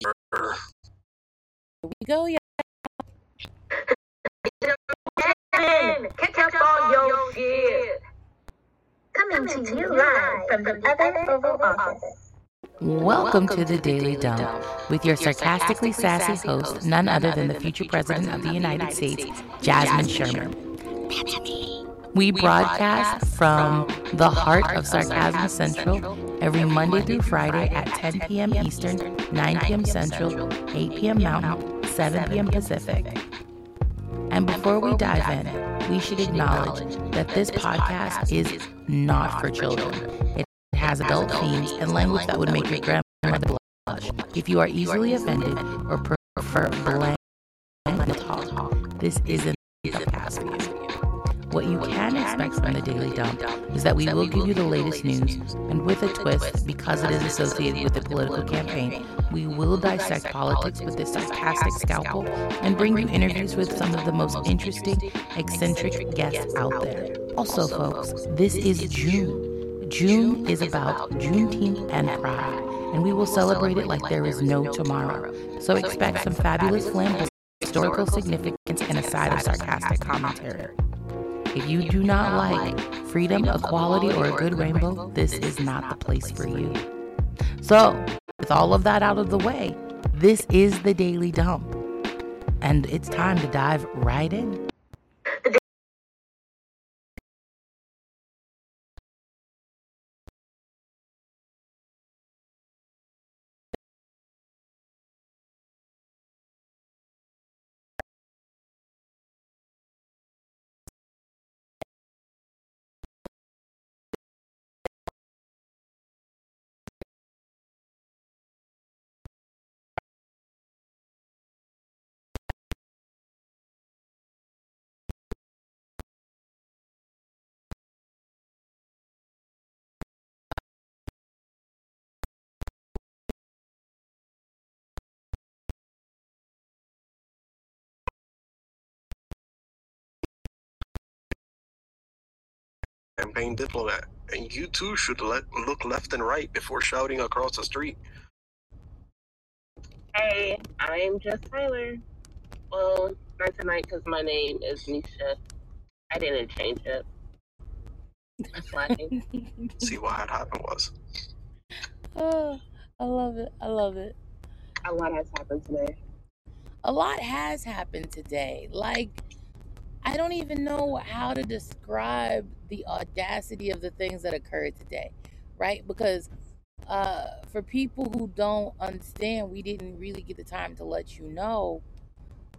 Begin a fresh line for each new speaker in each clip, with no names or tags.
Here
we go, yeah.
Catch up on your shit. Coming to you live from the other Oval Office.
Welcome to the Daily Dump with your sarcastically sassy host, none other than the future President of the United States, Jasmine Sherman. We broadcast from the heart of Sarcasm Central every Monday through Friday at 10 p.m. Eastern, 9 p.m. Central, 8 p.m. Mountain, 7 p.m. Pacific. And before we dive in, we should acknowledge that this podcast is not for children. It has adult themes and language that would make your grandmother blush. If you are easily offended or prefer bland talk, this isn't the podcast for you. What you can from the Daily Dump is that we will give you the latest news, and with a twist, because it is associated with the political campaign, we will dissect politics with this sarcastic scalpel and bring you interviews with some of the most interesting, eccentric guests out there. Also, folks, this is June. June is about Juneteenth and Pride, and we will celebrate it like there is no tomorrow. So expect some fabulous flamboyant historical significance and a side of sarcastic commentary. If you do not like freedom, equality, or a good rainbow, this is not the place for you. So, with all of that out of the way, this is the Daily Dump. And it's time to dive right in.
Campaign diplomat, and you too should let, look left and right before shouting across the street.
Hey, I'm just Tyler. Well, not tonight because my name is Nisha. I didn't change it.
See what had happened was.
Oh, I love it. I love it.
A lot has happened today.
A lot has happened today. Like, I don't even know how to describe the audacity of the things that occurred today, right? Because uh, for people who don't understand, we didn't really get the time to let you know.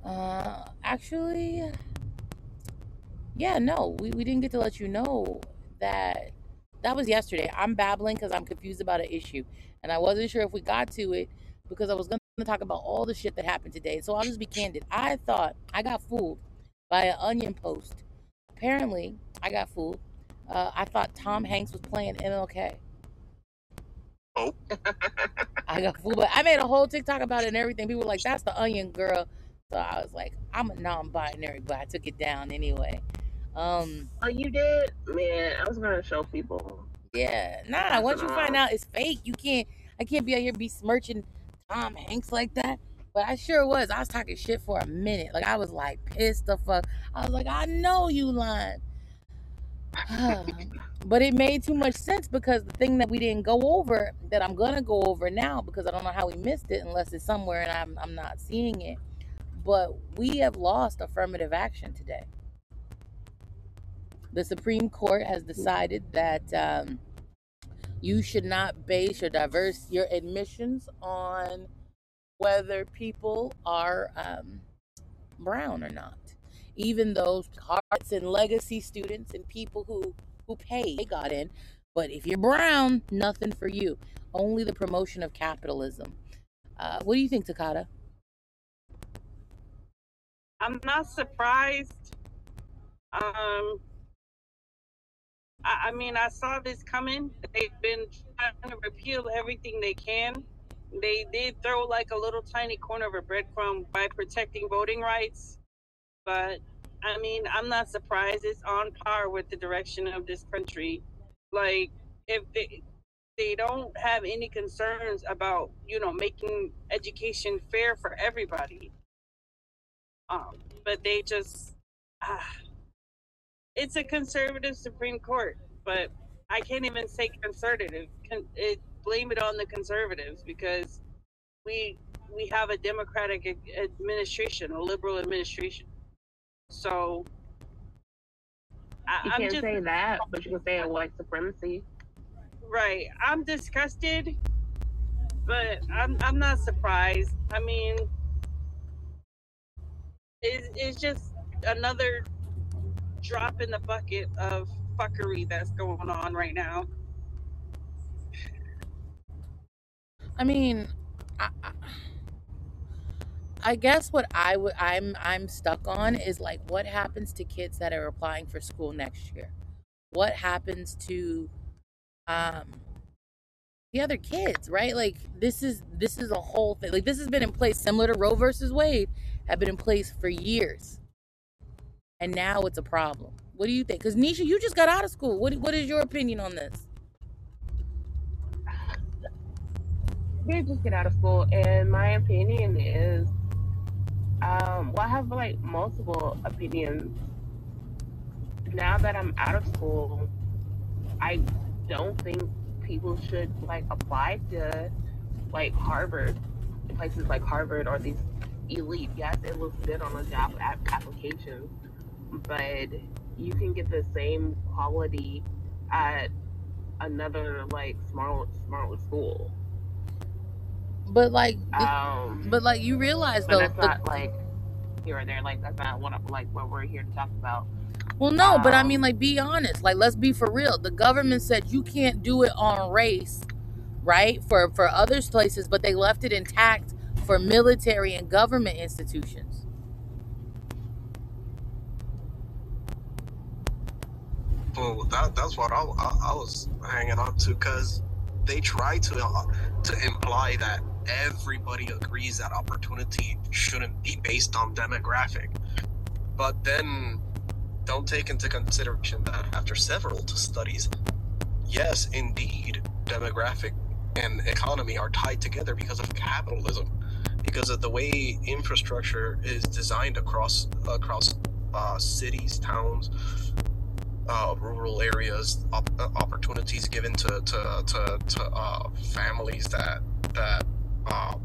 Uh, actually, yeah, no, we, we didn't get to let you know that that was yesterday. I'm babbling because I'm confused about an issue. And I wasn't sure if we got to it because I was going to talk about all the shit that happened today. So I'll just be candid. I thought I got fooled by an Onion post. Apparently, I got fooled. Uh, I thought Tom Hanks was playing MLK.
Oh.
I got fooled, but I made a whole TikTok about it and everything. People were like, "That's the Onion girl." So I was like, "I'm a non-binary," but I took it down anyway. Um.
Oh, you did, man. I was gonna show people.
Yeah, nah. Once you find out it's fake, you can't. I can't be out here besmirching Tom Hanks like that. But I sure was. I was talking shit for a minute. Like I was like pissed the fuck. I was like, I know you lying. but it made too much sense because the thing that we didn't go over that I'm gonna go over now because I don't know how we missed it unless it's somewhere and I'm I'm not seeing it. But we have lost affirmative action today. The Supreme Court has decided that um, you should not base your diverse your admissions on whether people are um, brown or not. Even those hearts and legacy students and people who who pay they got in, but if you're brown, nothing for you. Only the promotion of capitalism. Uh, what do you think, Takata?
I'm not surprised. Um, I, I mean, I saw this coming. They've been trying to repeal everything they can they did throw like a little tiny corner of a breadcrumb by protecting voting rights. But I mean, I'm not surprised. It's on par with the direction of this country. Like, if they, they don't have any concerns about you know making education fair for everybody. Um, but they just ah, it's a conservative Supreme Court, but I can't even say conservative. Con- it, blame it on the conservatives because we we have a democratic administration, a liberal administration. So I,
You
I'm
can't
just
say that, but you can say it white supremacy.
right. I'm disgusted, but I'm I'm not surprised. I mean, it's it's just another drop in the bucket of fuckery that's going on right now.
I mean, I, I- guess what I would I'm I'm stuck on is like what happens to kids that are applying for school next year? What happens to um the other kids, right? Like this is this is a whole thing. Like this has been in place similar to Roe versus Wade, have been in place for years. And now it's a problem. What do you think? Cuz Nisha, you just got out of school. What what is your opinion on this?
They just get out of school, and my opinion is, um, well, I have like multiple opinions. Now that I'm out of school, I don't think people should like apply to like Harvard, places like Harvard or these elite. Yes, it looks good on a job app- application, but you can get the same quality at another like smart smart school.
But like
Um,
but like you realize though
that's
the
not like here or there. Like that's not one I'm, like what we're here to talk about.
Well, no, but I mean,
Um,
like, be honest. Like, let's be for real. The government said you can't do it on race, right? For for other places, but they left it intact for military and government institutions.
Well, that that's what I, I, I was hanging on to because they try to uh, to imply that everybody agrees that opportunity shouldn't be based on demographic, but then don't take into consideration that after several studies, yes, indeed, demographic and economy are tied together because of capitalism, because of the way infrastructure is designed across across uh, cities, towns, uh, rural areas, op- uh, opportunities given to to to, to uh, families that that uh,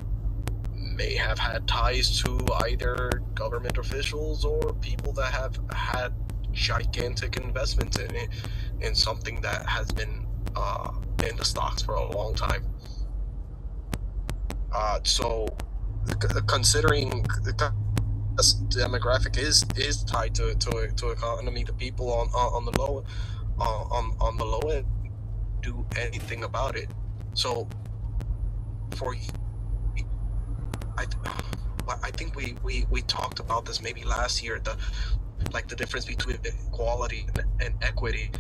may have had ties to either government officials or people that have had gigantic investments in it in something that has been uh, in the stocks for a long time. Uh, so, c- considering the demographic is is tied to to to economy, the people on on, the low uh, on on the low end do anything about it. So, for I well, I think we, we we talked about this maybe last year the like the difference between equality and, and equity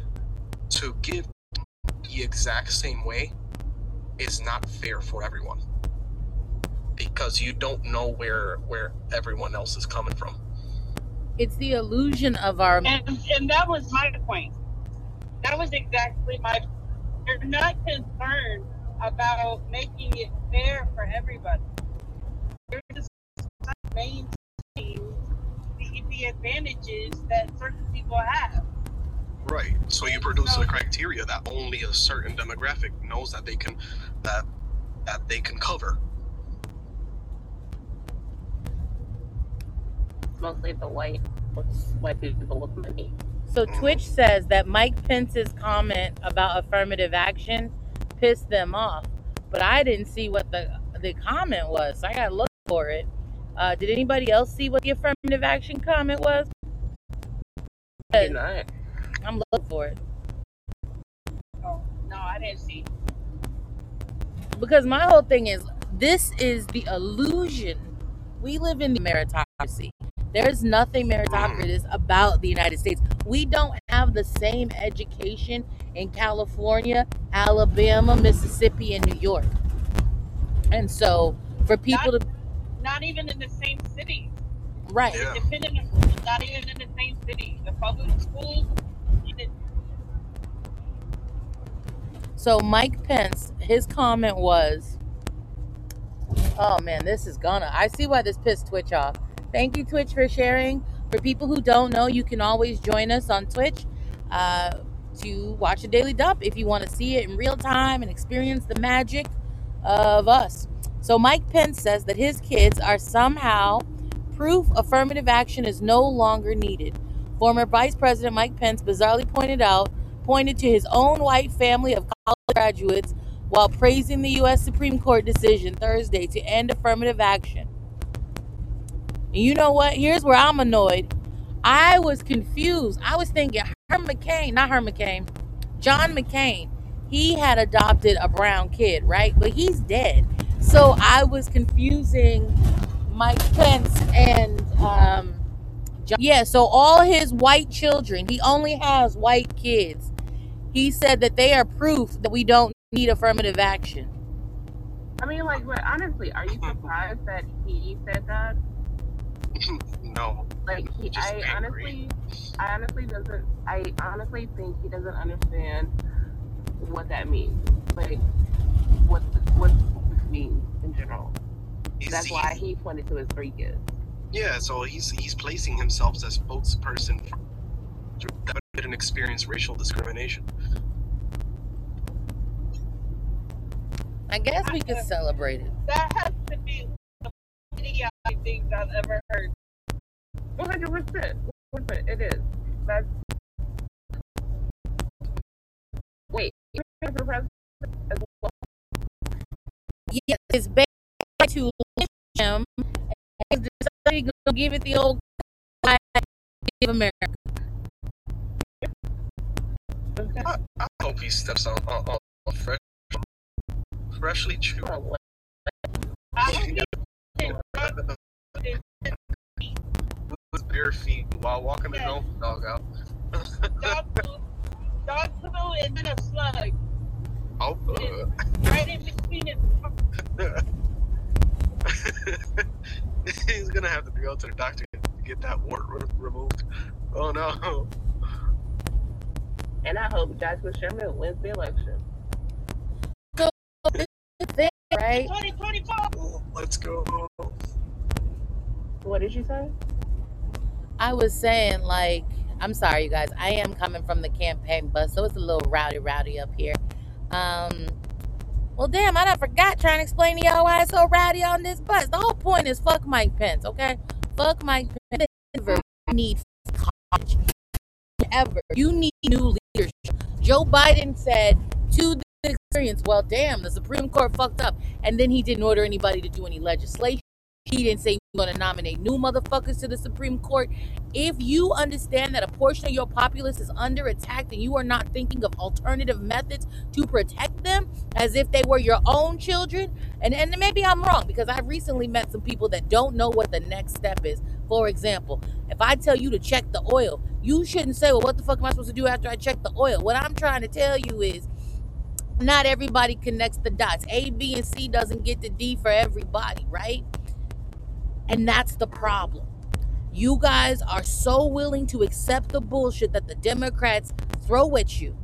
to give the exact same way is not fair for everyone because you don't know where where everyone else is coming from.
It's the illusion of our.
And and that was my point. That was exactly my. They're not concerned about making it fair for everybody. They're just maintaining the, the advantages that certain people have.
Right. So you produce
So-
a criteria that only a certain demographic knows that they can that that they can cover.
mostly the white white people with money.
So mm. Twitch says that Mike Pence's comment about affirmative action pissed them off, but I didn't see what the the comment was. So I gotta look for it. Uh, did anybody else see what the affirmative action comment was?
Did not.
I'm looking for it.
Oh no, I didn't see.
because my whole thing is this is the illusion we live in the meritocracy there's nothing meritocratic about the united states we don't have the same education in california alabama mississippi and new york and so for people to
Not even in the same city.
right
Yeah.
Depending on, not even in the same city. The public schools,
So Mike Pence, his comment was, "Oh man, this is gonna. I see why this pissed Twitch off. Thank you, Twitch, for sharing. For people who don't know, you can always join us on Twitch uh, to watch a daily dump if you want to see it in real time and experience the magic of us. So Mike Pence says that his kids are somehow proof affirmative action is no longer needed. Former Vice President Mike Pence bizarrely pointed out, pointed to his own white family of college graduates while praising the U.S. Supreme Court decision Thursday to end affirmative action. And you know what? Here's where I'm annoyed. I was confused. I was thinking Herm McCain, not Herm McCain, John McCain. He had adopted a brown kid, right? But he's dead. So I was confusing Mike Pence and um John. yeah, so all his white children, he only has white kids. He said that they are proof that we don't need affirmative action.
I mean, like, but honestly, are you surprised that he said that?
no.
Like, he, I
angry.
honestly, I honestly doesn't. I honestly think he doesn't understand what that means. Like, what what this in general.
He's-
That's why he pointed to his three kids.
Yeah, so he's he's placing himself as spokesperson for that didn't experience racial discrimination.
I guess we could celebrate it.
That has to be one of the idiotic things I've ever heard.
One hundred percent. It is. That's. Wait, you ran for president as well?
Yes, it's bad to lynch him and decided to give it the old of America.
I, I hope he steps on on, on, on fresh, freshly chewed.
Oh, what?
I don't get
with bare feet while walking his
Yes.
own dog out.
dog food, dog food, and then a slug
oh, good.
right in between his.
He's gonna have to go to the doctor to get that wart re- removed. Oh no.
And I hope Joshua Sherman wins the election.
Thing, right?
2024.
Let's go.
What did you say?
I was saying, like, I'm sorry, you guys. I am coming from the campaign bus, so it's a little rowdy, rowdy up here. Um, well, damn, I done forgot trying to explain to y'all why it's so rowdy on this bus. The whole point is fuck Mike Pence, okay? Fuck Mike Pence. Never need college. Ever. You need new leadership. Joe Biden said to the experience, well, damn, the Supreme Court fucked up. And then he didn't order anybody to do any legislation. He didn't say we're going to nominate new motherfuckers to the Supreme Court. If you understand that a portion of your populace is under attack and you are not thinking of alternative methods to protect them as if they were your own children, and, and maybe I'm wrong because I've recently met some people that don't know what the next step is. For example, if I tell you to check the oil, you shouldn't say, well, what the fuck am I supposed to do after I check the oil? What I'm trying to tell you is not everybody connects the dots. A, B, and C doesn't get the D for everybody, right? And that's the problem. You guys are so willing to accept the bullshit that the Democrats throw at you.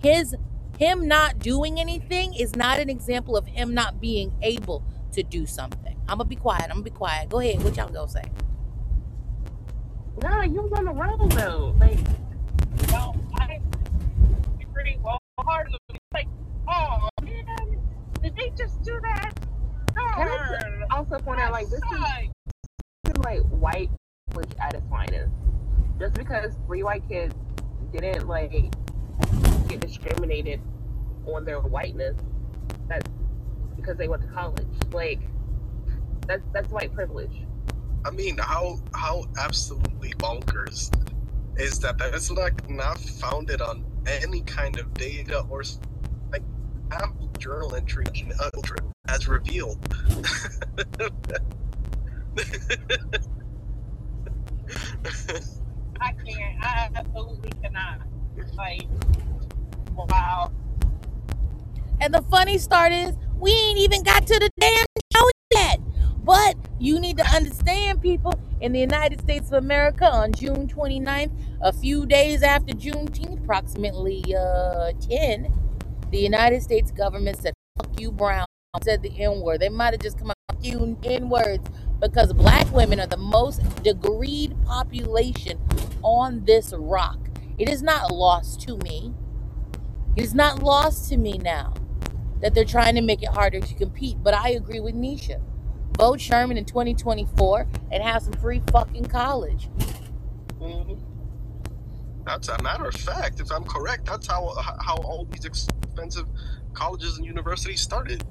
His him not doing anything is not an example of him not being able to do something. I'm gonna be quiet. I'm gonna be quiet. Go ahead. What y'all gonna say?
No, you was on the road though. Like,
Well, I pretty well hard. Like, oh man, did they just do that?
Can I also point out like this is,
Sucks.
this is like white privilege at its finest. Just because three white kids didn't like get discriminated on their whiteness, that's because they went to college. Like, that's that's white privilege.
I mean, how how absolutely bonkers is that? That's like not founded on any kind of data or like journal entry Ultra as revealed.
I can't. I absolutely cannot. Like, wow.
And the funny start is we ain't even got to the damn show yet. But you need to understand, people, in the United States of America on June 29th, a few days after Juneteenth, approximately uh, 10, The United States government said, fuck you, Brown, said the N word. They might have just come out, fuck you, N words, because black women are the most degreed population on this rock. It is not lost to me. It is not lost to me now that they're trying to make it harder to compete. But I agree with Nisha. Vote Sherman in 2024 and have some free fucking college.
Mhm. That's a matter of fact. If I'm correct, that's how how all these expensive colleges and universities started.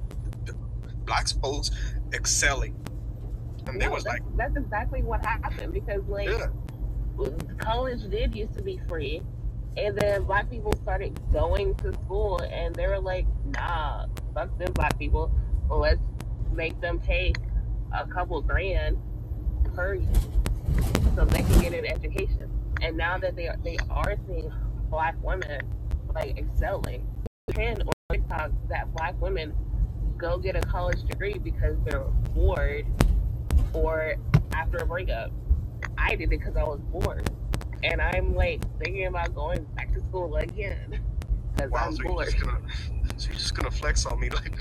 Black schools excelling, and
No,
was
that's,
like,
that's exactly what happened because like
yeah,
college did used to be free, and then black people started going to school, and they were like, "Nah, fuck them black people. Let's make them pay a couple grand per year so they can get an education." And now that they are, they are seeing black women like excelling, trend on TikTok that black women go get a college degree because they're bored or after a breakup. I did it because I was bored. And I'm like thinking about going back to school again because
wow.
I'm
So you're
bored.
just gonna, so you're just gonna flex on me like,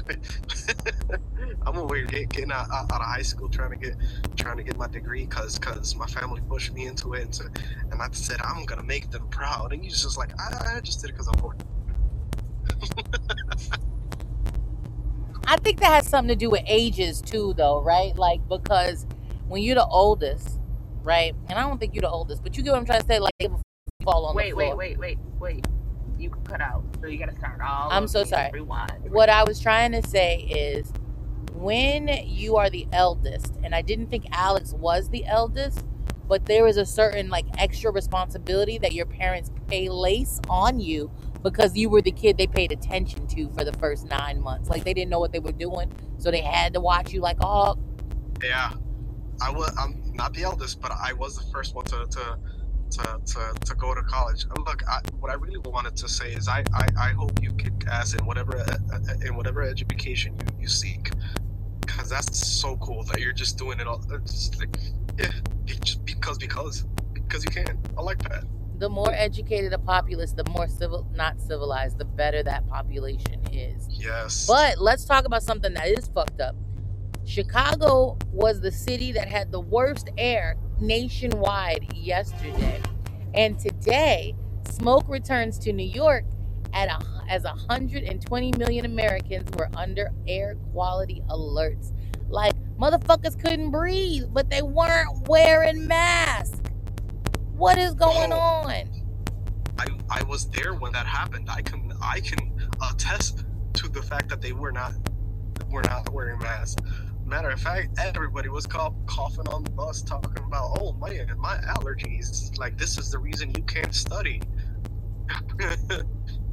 I'm over here get, getting out, out, out of high school trying to get trying to get my degree because because my family pushed me into it, and, so, and I said I'm gonna make them proud, and you just like I, I just did it because I'm bored.
I think that has something to do with ages too, though, right? Like because when you're the oldest, right? And I don't think you're the oldest, but you get what I'm trying to say. Like if fall on the
Wait,
floor.
wait, wait, wait, wait. Wait. You cut out, so you gotta start all.
I'm so sorry.
Rewind.
What I was trying to say is when you are the eldest, and I didn't think Alex was the eldest, but there is a certain like extra responsibility that your parents pay lace on you because you were the kid they paid attention to for the first nine months. Like they didn't know what they were doing, so they had to watch you like, oh,
Yeah, I was. I'm not the eldest, but I was the first one to to to, to, to go to college. And look, I, what I really wanted to say is, I, I, I hope you kick ass in whatever uh, uh, in whatever education you, you seek, because that's so cool that you're just doing it all. Just like, yeah, just because because because you can. I like that.
The more educated a populace, the more civil, not civilized, the better that population is.
Yes.
But let's talk about something that is fucked up. Chicago was the city that had the worst air nationwide yesterday. And today, smoke returns to New York at a, as 120 million Americans were under air quality alerts. Like motherfuckers couldn't breathe, but they weren't wearing masks. What is going
Oh.
on?
I, I was there when that happened. I can I can attest to the fact that they were not were not wearing masks. Matter of fact, everybody was cough, coughing on the bus, talking about, "Oh man, my allergies! Like this is the reason you can't study.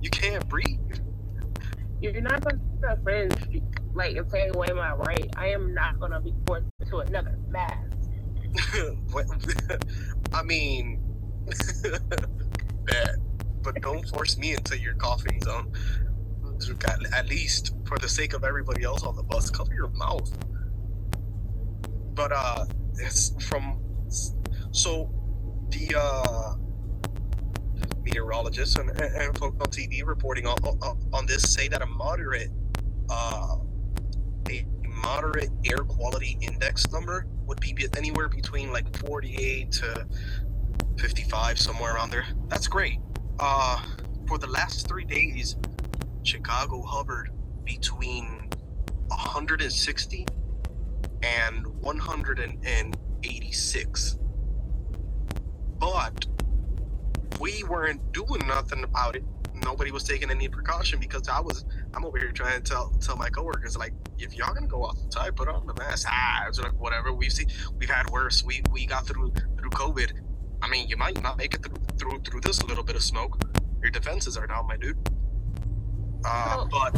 you can't breathe."
You're not gonna friends like and take away my right. I am not gonna be forced to another mask.
I mean, but don't force me into your coughing zone. At- least for the sake of everybody else on the bus, cover your mouth. But uh, it's from so the uh meteorologists and, and, and folks on TV reporting on, on on this say that a moderate uh a moderate air quality index number would be anywhere between like 48 to 55 somewhere around there. That's great. Uh for the last three days chicago hovered between 160 and 186 but we weren't doing nothing about it nobody was taking any precaution because i was i'm over here trying to tell tell my coworkers like if y'all gonna go outside put on the mask. Ah it's like whatever. We've seen we've had worse. We we got through through covid. I mean you might not make it through through, through this little bit of smoke. Your defenses are down my dude. Uh, but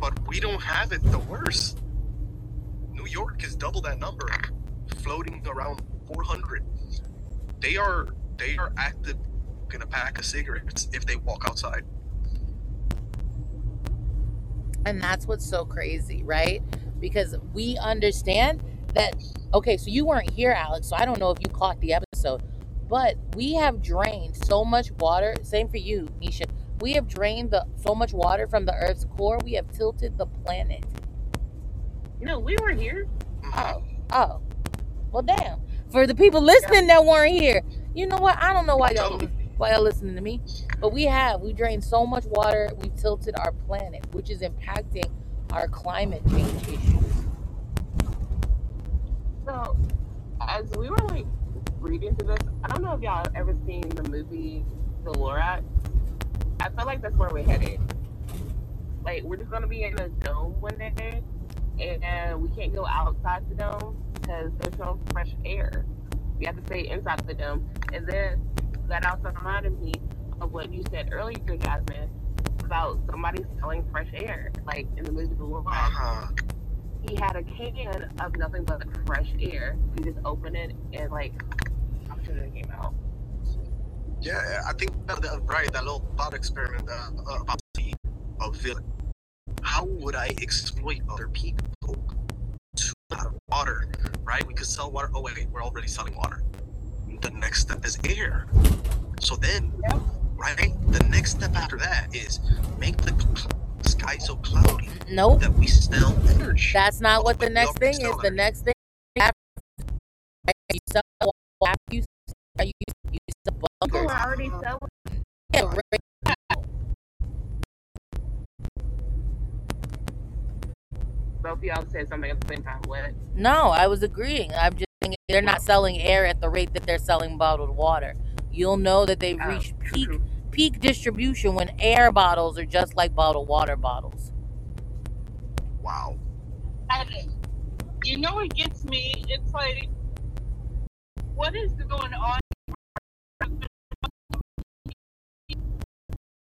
but we don't have it the worst. New york is double that number floating around 400 they are they are active in a pack of cigarettes if they walk outside
And that's what's so crazy, right? Because we understand that, okay, so you weren't here, Alex, so I don't know if you caught the episode, but we have drained so much water, same for you, Nisha, We have drained the, so much water from the Earth's core, we have tilted the planet.
No, we were here.
Oh, oh. Well, damn. For the people listening that weren't here, you know what? I don't know why y'all why y'all listening to me, but we have we drained so much water, we've tilted our planet, which is impacting our climate change issues.
So, as we were like reading through this, I don't know if y'all ever seen the movie The Lorax. I feel like that's where we're headed. Like we're just gonna be in a dome one day, and we can't go outside the dome because there's no fresh air. We have to stay inside the dome, and then that also reminded me of what you said earlier, Jasmine, about somebody selling fresh air, like in the movie The Lorax.
Uh-huh.
He had a can of nothing but fresh air. You just open it and like oxygen came out.
Yeah, I think that, that- right that little thought experiment uh, uh, about the of villain. How would I exploit other people to have water? Right? We could sell water. Oh wait, we're already selling water. The next step is air. So then,
Yep.
right? The next step after that is make the cl- sky so cloudy
Nope.
that we smell energy.
That's not what the next thing is.
sell
The next thing after you sell after you, sell, you, you sell
People
bunkers.
are already selling.
Yeah, right.
Both of y'all said something at the same time. What?
No, I was agreeing. I'm just saying they're not selling air at the rate that they're selling bottled water. You'll know that they've reached peak peak distribution when air bottles are just like bottled water bottles.
Wow.
And you know what gets me? It's like, what is going on?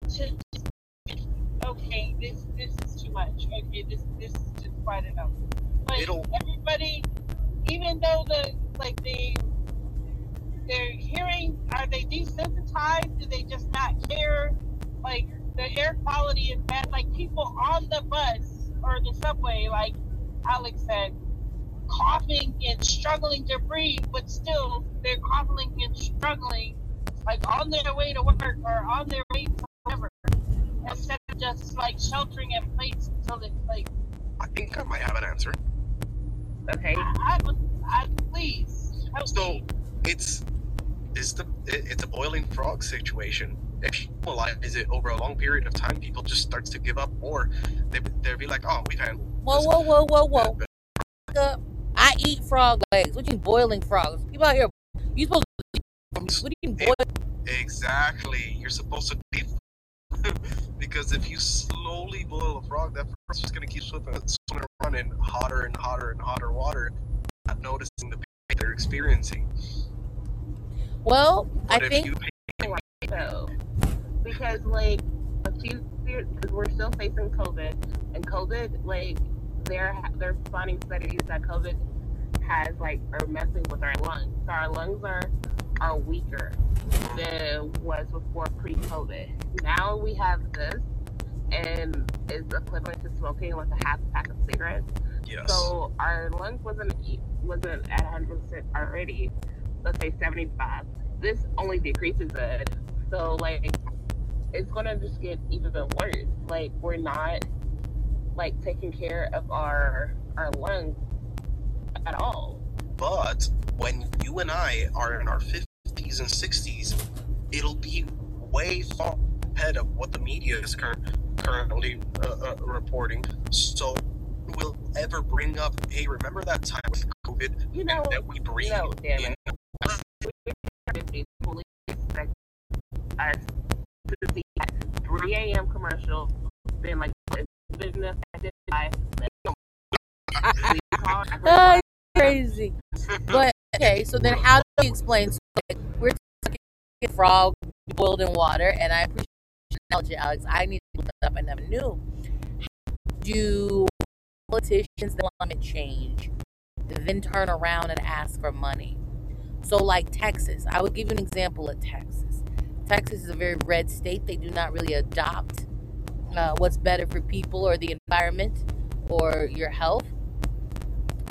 To- Okay, this this is too much. Okay, this this is just quite enough. But
It'll-
everybody, even though the like they they're hearing, are they desensitized? Do they just not care? Like the air quality is bad. Like people on the bus or the subway, like Alex said, coughing and struggling to breathe, but still they're coughing and struggling, like on their way to work or on their way to whatever, instead of just like sheltering in place until they like.
I think I might have an answer.
Okay.
I, I, I please help
So
me.
it's it's the it, it's a boiling frog situation. If you analyze it over a long period of time, people just starts to give up, or they they'll be like, "Oh, we've handled."
Whoa,
this.
whoa, whoa, whoa, whoa. Up. I eat frog legs. What you mean boiling frogs? People out here, you supposed to what do you mean boil?
Exactly. You're supposed to be because if you slowly boil a frog, that frog's just gonna keep swimming, swimming around in hotter and hotter and hotter water, not noticing the pain they're experiencing.
Well,
But
I
if
think
you pay
So, because like a few because we're still facing COVID, and COVID, like they're they're finding studies that COVID has like are messing with our lungs. So our lungs are are weaker than it was before pre-COVID. Now we have this, and it's equivalent to smoking like a half pack of cigarettes.
yes,
So our lungs wasn't e- wasn't at 100 percent already. Let's say 75. This only decreases it. So like, it's gonna just get even worse. Like we're not like taking care of our our lungs at all.
but when you and I are in our fifties and sixties, it'll be way far ahead of what the media is cur- currently uh, uh, reporting. So, will ever bring up, hey, remember that time with COVID
You know,
that we breathed
no, damn
in?
it. Fully expect us to see that 3 a.m. commercial been like been affected by.
Ah, crazy. But okay, so then how do you explain? So, like, we're talking frog boiled in water, and I appreciate the analogy, Alex. I need to look up. I never knew. Do politicians that climate change then turn around and ask for money? So, like Texas, I would give you an example of Texas. Texas is a very red state. They do not really adopt uh, what's better for people or the environment or your health,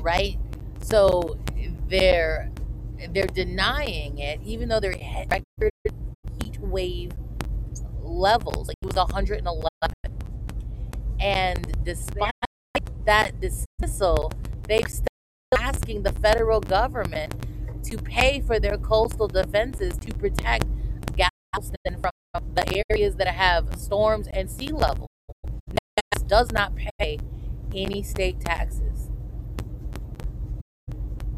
right? So they're they're denying it, even though they're he- record heat wave levels. Like it was 111. And despite that dismissal, they've still asking the federal government to pay for their coastal defenses to protect Galveston from the areas that have storms and sea level. NAS does not pay any state taxes.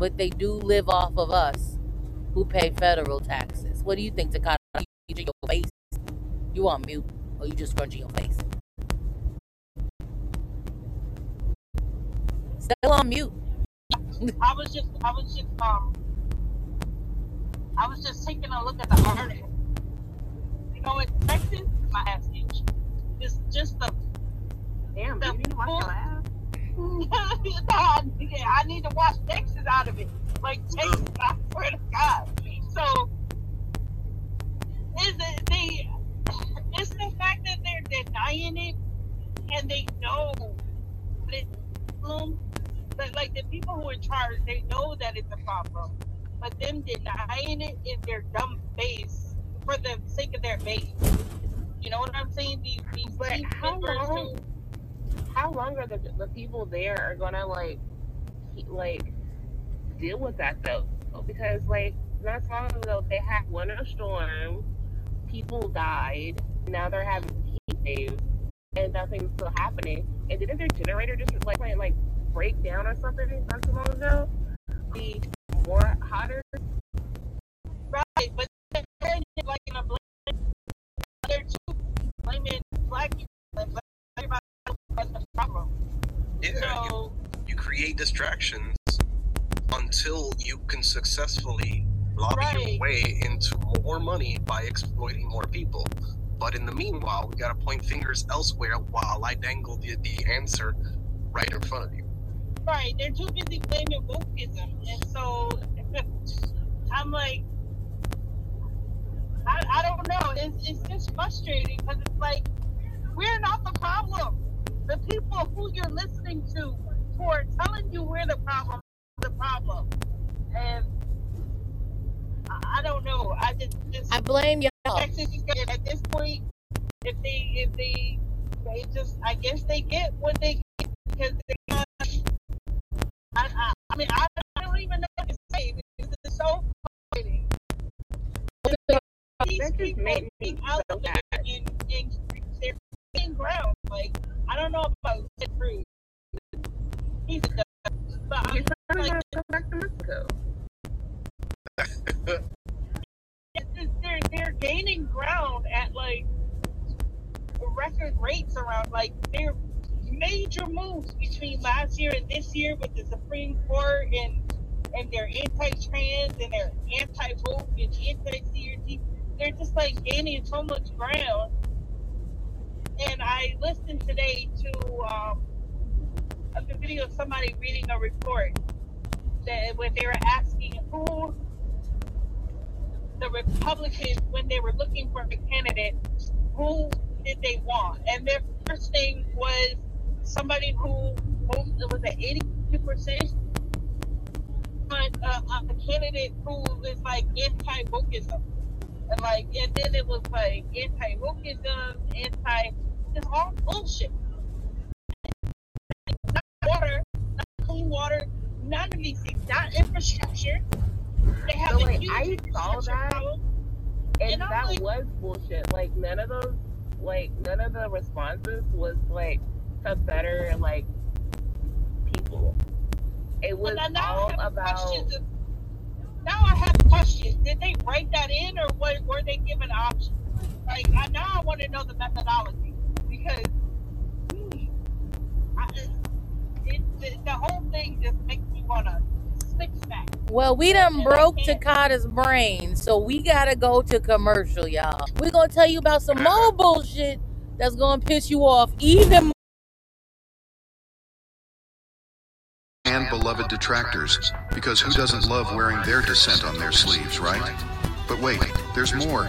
But they do live off of us who pay federal taxes. What do you think, Takata? You your face? You on mute or you just scrunching your face? Still on mute.
I was just, I was just, um, I was just taking a look at the article. You know, in Texas, my ass itch. It's just the.
Damn,
the
you need
yeah, I need to wash Texas out of it. Like Texas, I swear to God. So, is it the? It's the fact that they're denying it, and they know that it's a problem. But like the people who are in charge, they know that it's a problem. But them denying it is their dumb face for the sake of their base. You know what I'm saying? These these
But
team
how
members
long- How long are the the people there are gonna like keep, like deal with that though? Because like not so long ago they had winter storm, people died. Now they're having heat waves, and nothing's still happening. And didn't their generator just like like, like break down or something not too long ago? Be more hotter.
Right, but then like in a blame, they're blaming black people
Yeah, you, you create distractions until you can successfully lobby
Right.
your way into more money by exploiting more people. But in the meanwhile, we gotta point fingers elsewhere while I dangle the, the answer right in front of you.
right, they're too busy blaming wokeism, and so I'm like, I, I don't know. It's it's just frustrating because it's like we're not the problem. The people who you're listening to who are telling you we're the problem, the problem, and I, I don't know. I just just
I blame y'all.
Texas is good. at this point. If they if they they just I guess they get what they get because they. Uh, I, I I mean I, I don't even know what to say because it's so frustrating. These
That just
people
made me
out
so
there
bad.
and, and they're in ground. Like I don't know about Ted Cruz. He's a dumb, but I'm like
come back to Mexico.
just, they're they're gaining ground at like record rates around like their major moves between last year and this year with the Supreme Court and and their anti-trans and their anti-vote and anti-CRT. They're just like gaining so much ground. And I listened today to um, a video of somebody reading a report that where they were asking who the Republicans, when they were looking for a candidate, who did they want? And their first thing was somebody who most, it was an 82% on uh, on a candidate who is like anti-wokeism. And like, and then it was like anti-wokeism, anti, it's all bullshit. Not water, not clean water, none of these things, not infrastructure. They have
So,
a
like,
huge
I saw that.
problem.
And
And
that
like-
was bullshit. Like none of those, like none of the responses was like to better like people. It was
Well, now, now I
all about.
questions. Now I have questions. Did they write that in, or what, were they given options? Like I, now, I want to know the methodology because hmm, I, it, the, the whole thing just makes me want to stick smack.
Well, we done
And I
broke
can't-
Takata's brain, so we gotta go to commercial, y'all. We're gonna tell you about some more bullshit that's gonna piss you off even
beloved detractors, because who doesn't love wearing their dissent on their sleeves, right? But wait, there's more.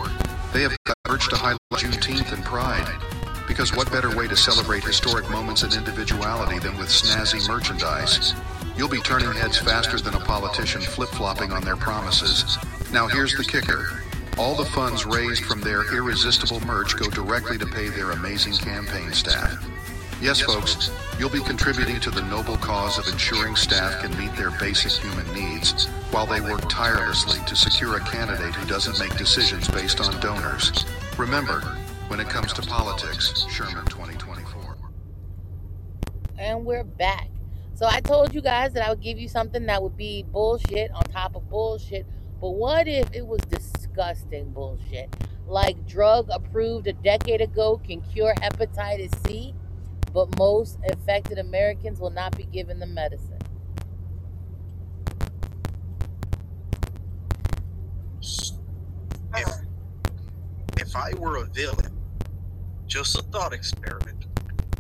They have got urge to highlight Juneteenth and Pride. Because what better way to celebrate historic moments and individuality than with snazzy merchandise? You'll be turning heads faster than a politician flip flopping on their promises. Now here's the kicker All the funds raised from their irresistible merch go directly to pay their amazing campaign staff. Yes, folks, you'll be contributing to the noble cause of ensuring staff can meet their basic human needs while they work tirelessly to secure a candidate who doesn't make decisions based on donors. Remember, when it comes to politics, Sherman 2024.
And we're back. So I told you guys that I would give you something that would be bullshit on top of bullshit. But what if it was disgusting bullshit? Like drug approved a decade ago can cure hepatitis C, but most infected Americans will not be given the medicine.
If, if I were a villain, just a thought experiment.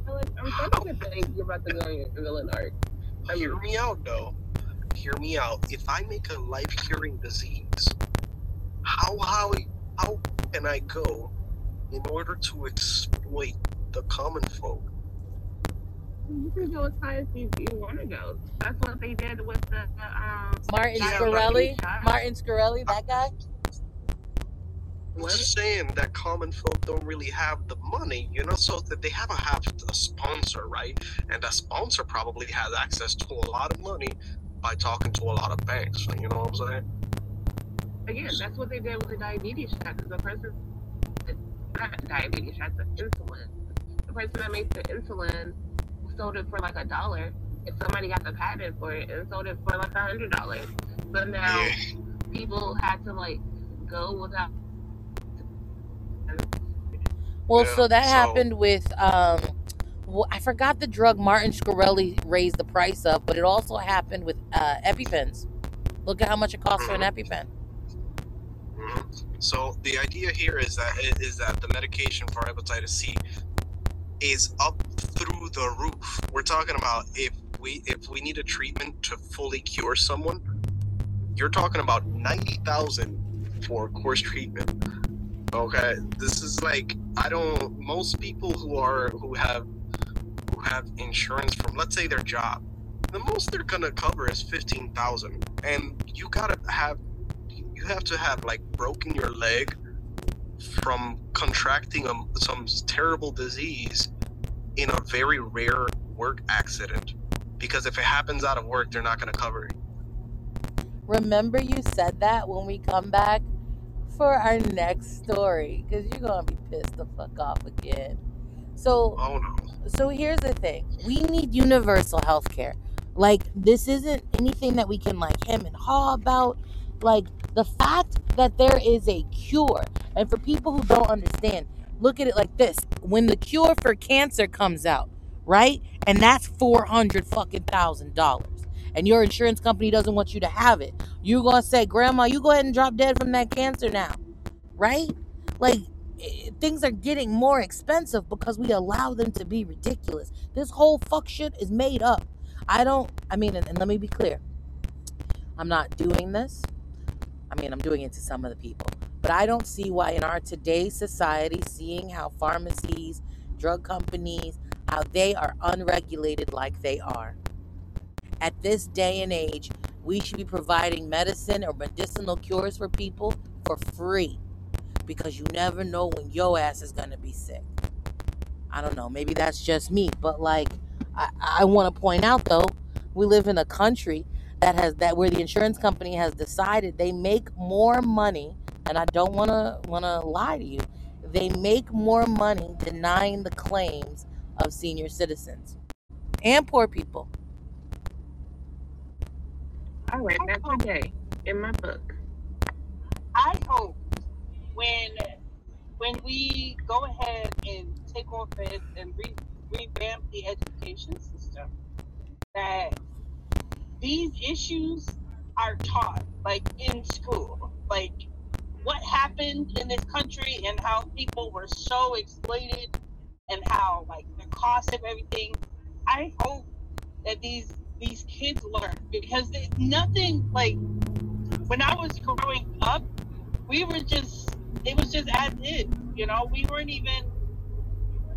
I'm starting to think you're about to go on your villain arc. I
Hear me out, though. Hear me out. If I make a life-curing disease, how how how can I go in order to exploit the common folk?
You can go as high as you, you want to go. That's what they did with the um.
Martin
Shkreli,
Martin Shkreli, that guy.
I'm just saying that common folk don't really have the money, you know, so that they have a have a sponsor, right? And that sponsor probably has access to a lot of money by talking to a lot of banks. You know what I'm saying?
Again, that's what they did with the diabetes shot. Because the person, not diabetes shot, the insulin. The person that makes the insulin sold it for like a dollar. If somebody got the patent for it and sold it for like a hundred dollars, but now
Yeah.
people had to like go without.
Well,
Yeah,
so that
so-
happened with um, well, I forgot the drug Martin Shkreli raised the price of, but it also happened with uh, EpiPens. Look at how much it costs for an EpiPen.
Mhm. So the idea here is that is that the medication for hepatitis C is up through the roof. We're talking about if we if we need a treatment to fully cure someone, you're talking about ninety thousand for course treatment. Okay, this is like I don't. Most people who are who have who have insurance from let's say their job, the most they're gonna cover is fifteen thousand, and you gotta have you have to have like broken your leg from contracting a, some terrible disease in a very rare work accident because if it happens out of work they're not going to cover it
Remember, you said that when we come back for our next story, because you're gonna be pissed the fuck off again. So,
oh no
so here's the thing: we need universal health care. Like, this isn't anything that we can like hem and haw about. Like, the fact that there is a cure, and for people who don't understand, look at it like this: when the cure for cancer comes out, right, and that's four hundred fucking thousand dollars, and your insurance company doesn't want you to have it, you're gonna say, "Grandma, you go ahead and drop dead from that cancer now," right? Like, things are getting more expensive because we allow them to be ridiculous. This whole fuck shit is made up. I don't, I mean, and, and let me be clear I'm not doing this. I mean, I'm doing it to some of the people. But I don't see why in our today's society, seeing how pharmacies, drug companies, how they are unregulated like they are. At this day and age, we should be providing medicine or medicinal cures for people for free because you never know when your ass is gonna be sick. I don't know, maybe that's just me, but like I, I want to point out though, we live in a country that has that where the insurance company has decided they make more money, and I don't want to want to lie to you, they make more money denying the claims of senior citizens and poor people.
All right, that's okay in my book.
I hope when when we go ahead and take office and re- revamp the education system, that these issues are taught like in school, like what happened in this country and how people were so exploited and how like the cost of everything. I hope that these these kids learn because there's nothing like when I was growing up, we were just it was just as it, you know. We weren't even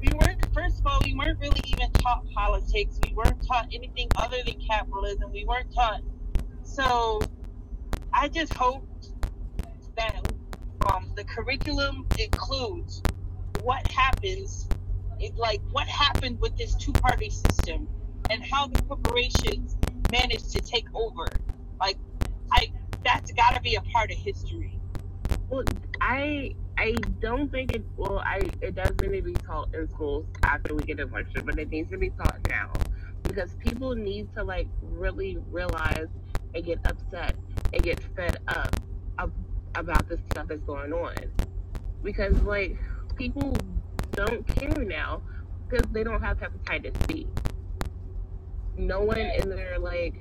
we weren't first of all we weren't really even taught politics. We weren't taught anything other than capitalism. We weren't taught. So I just hope that um, the curriculum includes what happens, it, like what happened with this two-party system, and how the corporations managed to take over. Like, I that's got to be a part of history.
Well, I I don't think it. Well, I it does need to be taught in schools after we get election, but it needs to be taught now because people need to like really realize and get upset and get fed up about the stuff that's going on because like people don't care now because they don't have hepatitis B. No one in their like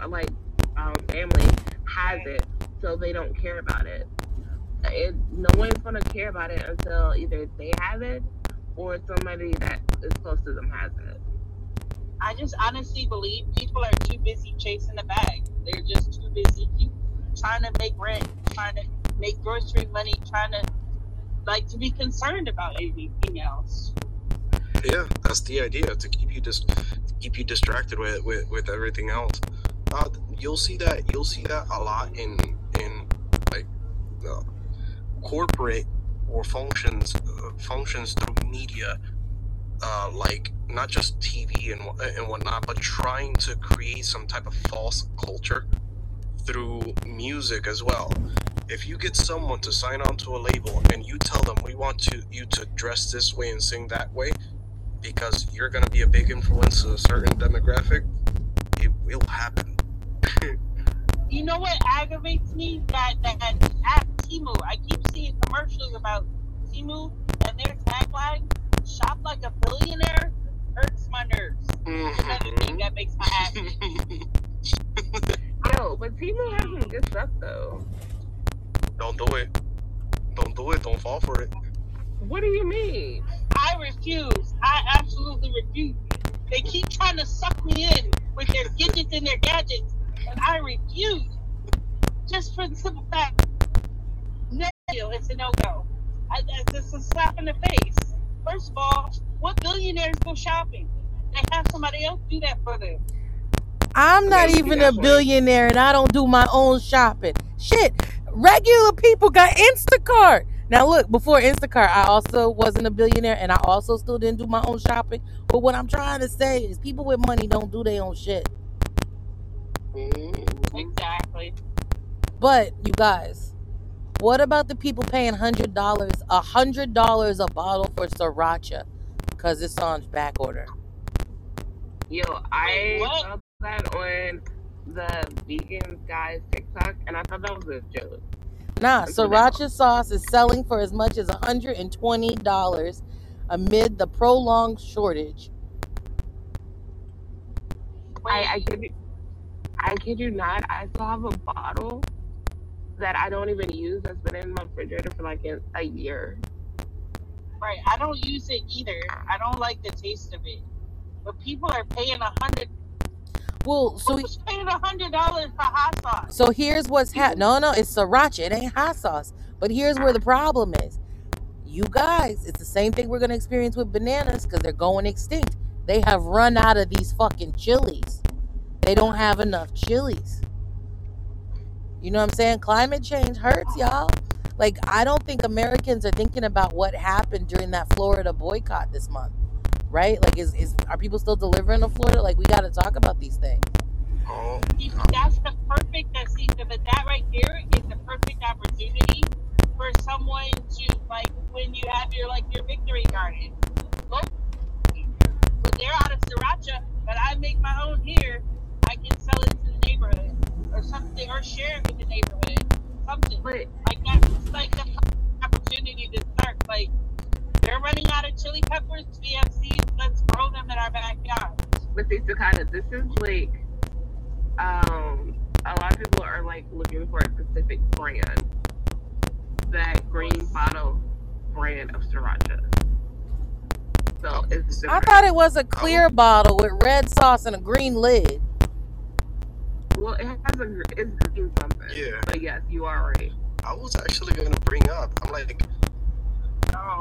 of like um, family has it, so they don't care about it. It no one's gonna care about it until either they have it or somebody that is close to them has it.
I just honestly believe people are too busy chasing the bag. They're just too busy trying to make rent, trying to make grocery money, trying to like to be concerned about anything else.
Yeah, that's the idea to keep you just keep you distracted with with, with everything else. Uh, you'll see that you'll see that a lot in in like corporate or functions uh, functions through media, uh, like not just TV and and whatnot, but trying to create some type of false culture through music as well. If you get someone to sign on to a label and you tell them we want to you to dress this way and sing that way, because you're gonna be a big influence to a certain demographic, it will happen.
You know what aggravates me? That that, that app Temu. I keep seeing commercials about Temu and their tagline "Shop like a billionaire" hurts my nerves. Mm-hmm. Another thing that makes my ass. itch.
Yo, but Temu has some good stuff though.
Don't do it. Don't do it. Don't fall for it.
What do you mean?
I refuse. I absolutely refuse. They keep trying to suck me in with their gadgets and their gadgets, and I refuse. Just for the simple fact, no, it's a no go. It's a slap in the face. First of all, what billionaires go shopping? They have somebody else do that for them.
I'm not even a billionaire and I don't do my own shopping. Shit, regular people got Instacart. Now look, before Instacart, I also wasn't a billionaire and I also still didn't do my own shopping. But what I'm trying to say is people with money don't do their own shit.
Mm-hmm.
Exactly.
But you guys, what about the people paying hundred dollars, a hundred dollars a bottle for sriracha, because it's on back order?
Yo, I
Wait, what?
Saw that on the vegan guy's TikTok, and I thought that was a joke.
Nah,
Like,
sriracha sauce is selling for as much as $120 amid the prolonged shortage.
I, I kid you, I kid you not. I still have a bottle that I don't even use that's been in my refrigerator for like a, a year.
Right. I don't use it either. I don't like the taste of it. But people are paying a hundred.
Well, so
paying a hundred dollars for hot sauce?
so here's what's happening. No, no, it's sriracha. It ain't hot sauce. But here's where the problem is. You guys, it's the same thing we're gonna experience with bananas because they're going extinct. They have run out of these fucking chilies. They don't have enough chilies. You know what I'm saying? Climate change hurts, y'all. Like, I don't think Americans are thinking about what happened during that Florida boycott this month, right? Like, is, is are people still delivering to Florida? Like, we got to talk about these things.
Oh,
That's the perfect. That see, but that right there is the perfect opportunity for someone to like when you have your like your victory garden. Look, but they're out of sriracha, but I make my own here. I can sell it to the neighborhood or something, or share it with the neighborhood. Something
But
like that's like the opportunity to start. Like they're running out of chili peppers, VFCs. Let's grow them in our backyard.
but see, Takata, this is like, um, a lot of people are like looking for a specific brand. That green bottle brand of sriracha. So it's
I thought it was a clear bottle with red sauce and a green lid.
Well, it has a gr- it's green something.
Yeah.
But yes, you are right.
I was actually gonna bring up. I'm like,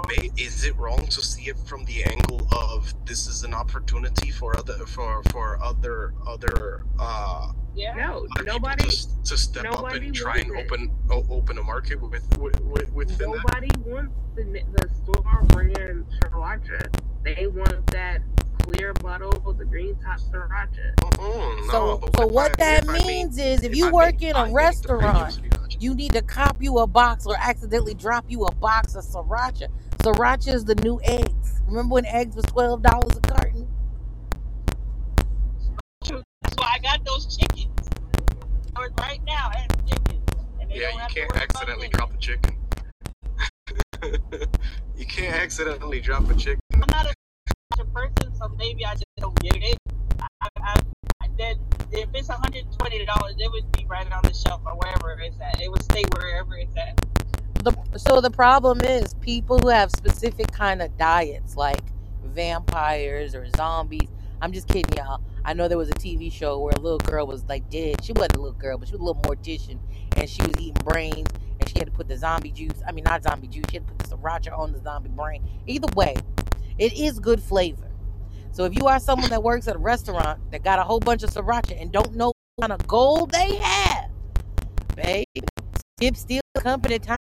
May, is it wrong to see it from the angle of this is an opportunity for other for for other other uh
Yeah.
No,
Are
nobody,
to, to step up and try and
wants it.
open open a market with with, with within that.
nobody wants the the store brand sriracha. They want that clear bottle with the green top sriracha.
Mm-mm, no,
So,
but
so
if
what
I-
that
if I made-
means is, if
if
you
I
work
made-
in
I
a
made the
restaurant, you need to cop you a box or accidentally drop you a box of sriracha. Sriracha is the new eggs. Remember when eggs was twelve dollars a carton?
That's why I got those chickens. Right now, I have chickens. And they
Yeah, you can't accidentally drop a chicken. you can't accidentally drop a chicken.
I'm not a sriracha person, so maybe I just don't get it. I, I, if it's $120, it would be right on the shelf or wherever it's at. It would stay wherever it's at.
The, so the problem is people who have specific kind of diets like vampires or zombies. I'm just kidding y'all. I know there was a TV show where a little girl was like dead. She wasn't a little girl, but she was a little mortician and she was eating brains and she had to put the zombie juice. I mean not zombie juice, she had to put the sriracha on the zombie brain. Either way, it is good flavor. So if you are someone that works at a restaurant that got a whole bunch of sriracha and don't know what kind of gold they have, babe, skip steal the company time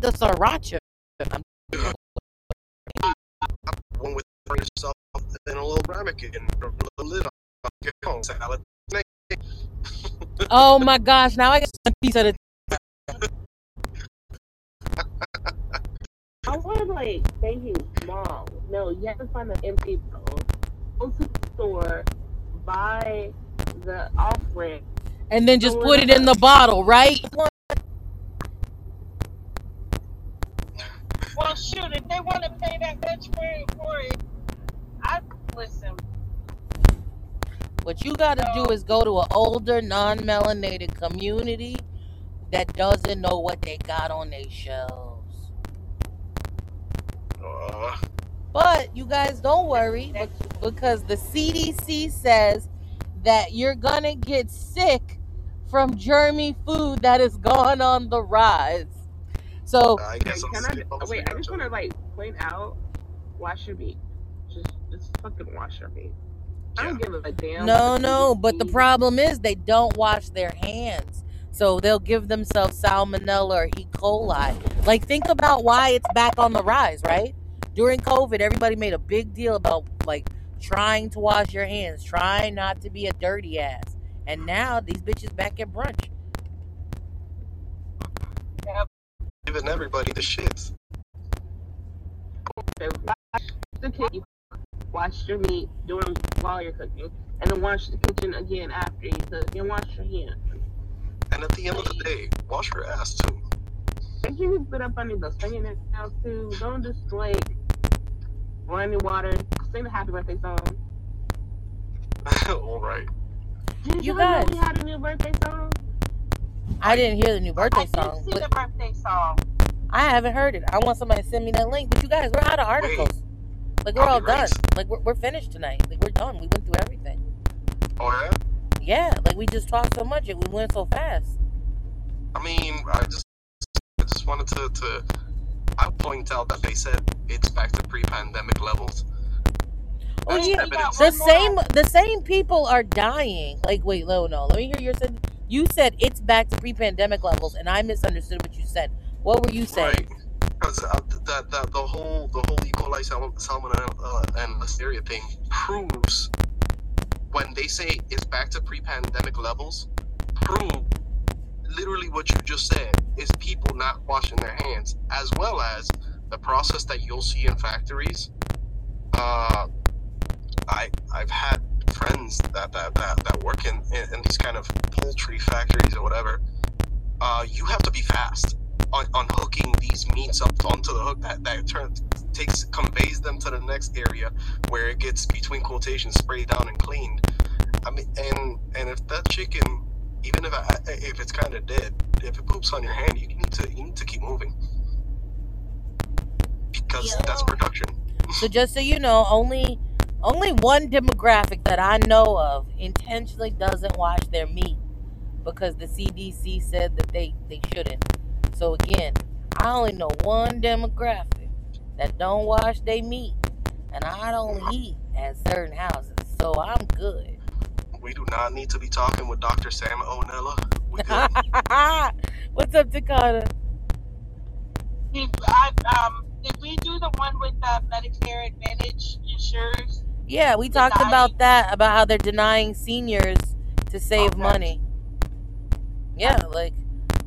the sriracha. I'm-
One with yourself in a little ramekin and a little lid on your own salad.
Oh my gosh! Now I got a piece of the.
I was like thinking small. No, you have to find an empty bottle. Go to the store, buy the off-brand.
And then just put it in the bottle, right?
Well, shoot, if they want to pay that much for it, for it, I listen.
What you got to do is go to an older, non-melanated community that doesn't know what they got on their shelves.
Uh,
But you guys don't worry because the CDC says that you're gonna get sick from germy food that is gone on the rise. So
I
Wait,
guess I'll
can I?
sleep
Wait, I just want to like point out, wash your meat. Just, just fucking wash your meat. I don't give a damn.
No,
what the
no, but the problem is they don't wash their hands. So they'll give themselves salmonella or E. coli. Like, think about why it's back on the rise, right? During COVID, everybody made a big deal about like trying to wash your hands, trying not to be a dirty ass. And now these bitches back at brunch.
Giving everybody the shits.
So wash the kitchen, wash your meat during while you're cooking, and then wash the kitchen again after you cook, and wash your hands.
And at the end of the day, wash your ass too.
If you can put up under the singing it out too, don't just like running water, sing the happy birthday song.
All right.
Did
You
you
guys-
know we had a new birthday song?
I didn't hear the new birthday
I
song.
did see
but
the birthday song.
I haven't heard it. I want somebody to send me that link. But you guys, we're out of articles. Like we're
I'll
all done.
right.
Like we're, we're finished tonight. Like we're done. We went through everything.
Oh yeah.
Yeah, like we just talked so much and we went so fast.
I mean, I just, I just wanted to, to, I point out that they said it's back to pre-pandemic levels.
Oh
That's
yeah, the
more.
same the same people are dying. Like wait, no, no. Let me hear your said. You said it's back to pre-pandemic levels, and I misunderstood what you said. What were you saying?
Right. Because uh, that, that the whole the whole E. coli sal- salmonella uh, and listeria thing proves when they say it's back to pre-pandemic levels, prove literally what you just said is people not washing their hands, as well as the process that you'll see in factories. Uh, I I've had friends that that, that, that work in, in, in these kind of poultry factories or whatever. Uh, you have to be fast on, on hooking these meats up onto the hook that that turn, takes conveys them to the next area where it gets between quotations sprayed down and cleaned. I mean, and and if that chicken, even if I, if it's kind of dead, if it poops on your hand, you need to you need to keep moving because that's production.
So just so you know, only only one demographic that I know of intentionally doesn't wash their meat because the CDC said that they they shouldn't. So again, I only know one demographic that don't wash their meat, and I don't eat at certain houses, so I'm good.
We do not need to be talking with Dr. Sam Onella. We good.
What's up, Dakota?
Did, I, um, did we do the one with uh, Medicare Advantage insurers?
Yeah, we talked
Denying.
about that, about how they're denying seniors to save
Okay.
money. Yeah, like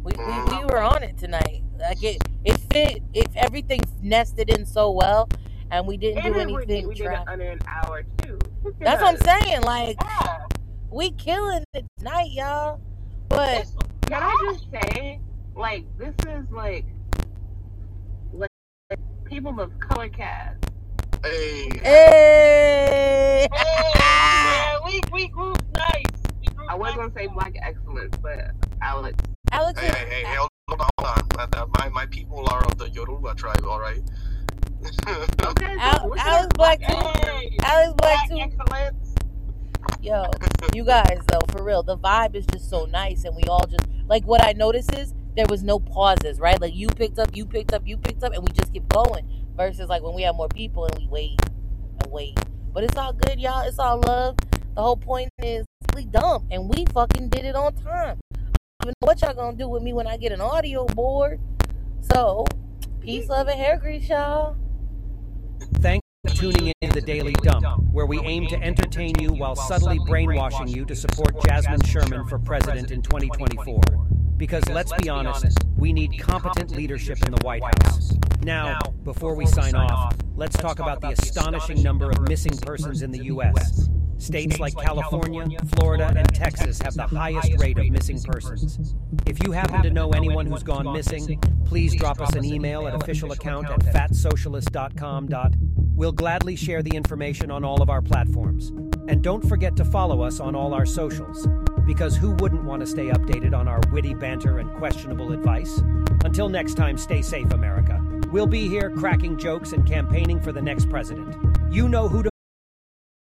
we, we, we were on it tonight. Like it, it fit. If everything nested in so well, and we didn't
And
do
then we, did-
anything,
we did
tra-
it under an hour too. Look at
that's what I'm saying. Like
Yeah.
We killing it tonight, y'all. But
Can I just say, like, this is like, like people of color cast.
Hey,
hey,
Hey, man, we, we grew nice. We grew
I was
nice.
gonna say black excellence, but Alex,
Alex,
hey, hey, hey, hold hold on, hold on. My- My, my people are of the Yoruba tribe, all right?
okay,
Al-
look at
Alex
us,
Black too.
Hey,
Alex Black
black
too.
excellence.
Yo, you guys though, for real, the vibe is just so nice, and we all just like what I noticed is there was no pauses, right? Like you picked up, you picked up, you picked up, and we just keep going. Versus like when we have more people and we wait and wait. But it's all good, y'all. It's all love. The whole point is we dumb, and we fucking did it on time. I don't even know what y'all gonna do with me when I get an audio board. So, peace, love, and hair grease, y'all.
Thanks for tuning in to the Daily Dump, where we aim to entertain you while subtly brainwashing you to support Jasmine Sherman for president in 2024. Because let's be honest, we need competent leadership in the White House. Now, before we sign off, let's talk about the astonishing number of missing persons in the U.S. States like California, Florida, and Texas have the highest rate of missing persons. If you happen to know anyone who's gone missing, please drop us an email at official account at fatsocialist.com. We'll gladly share the information on all of our platforms. And don't forget to follow us on all our socials, because who wouldn't want to stay updated on our witty banter and questionable advice? Until next time, stay safe, America. We'll be here cracking jokes and campaigning for the next president. You know who to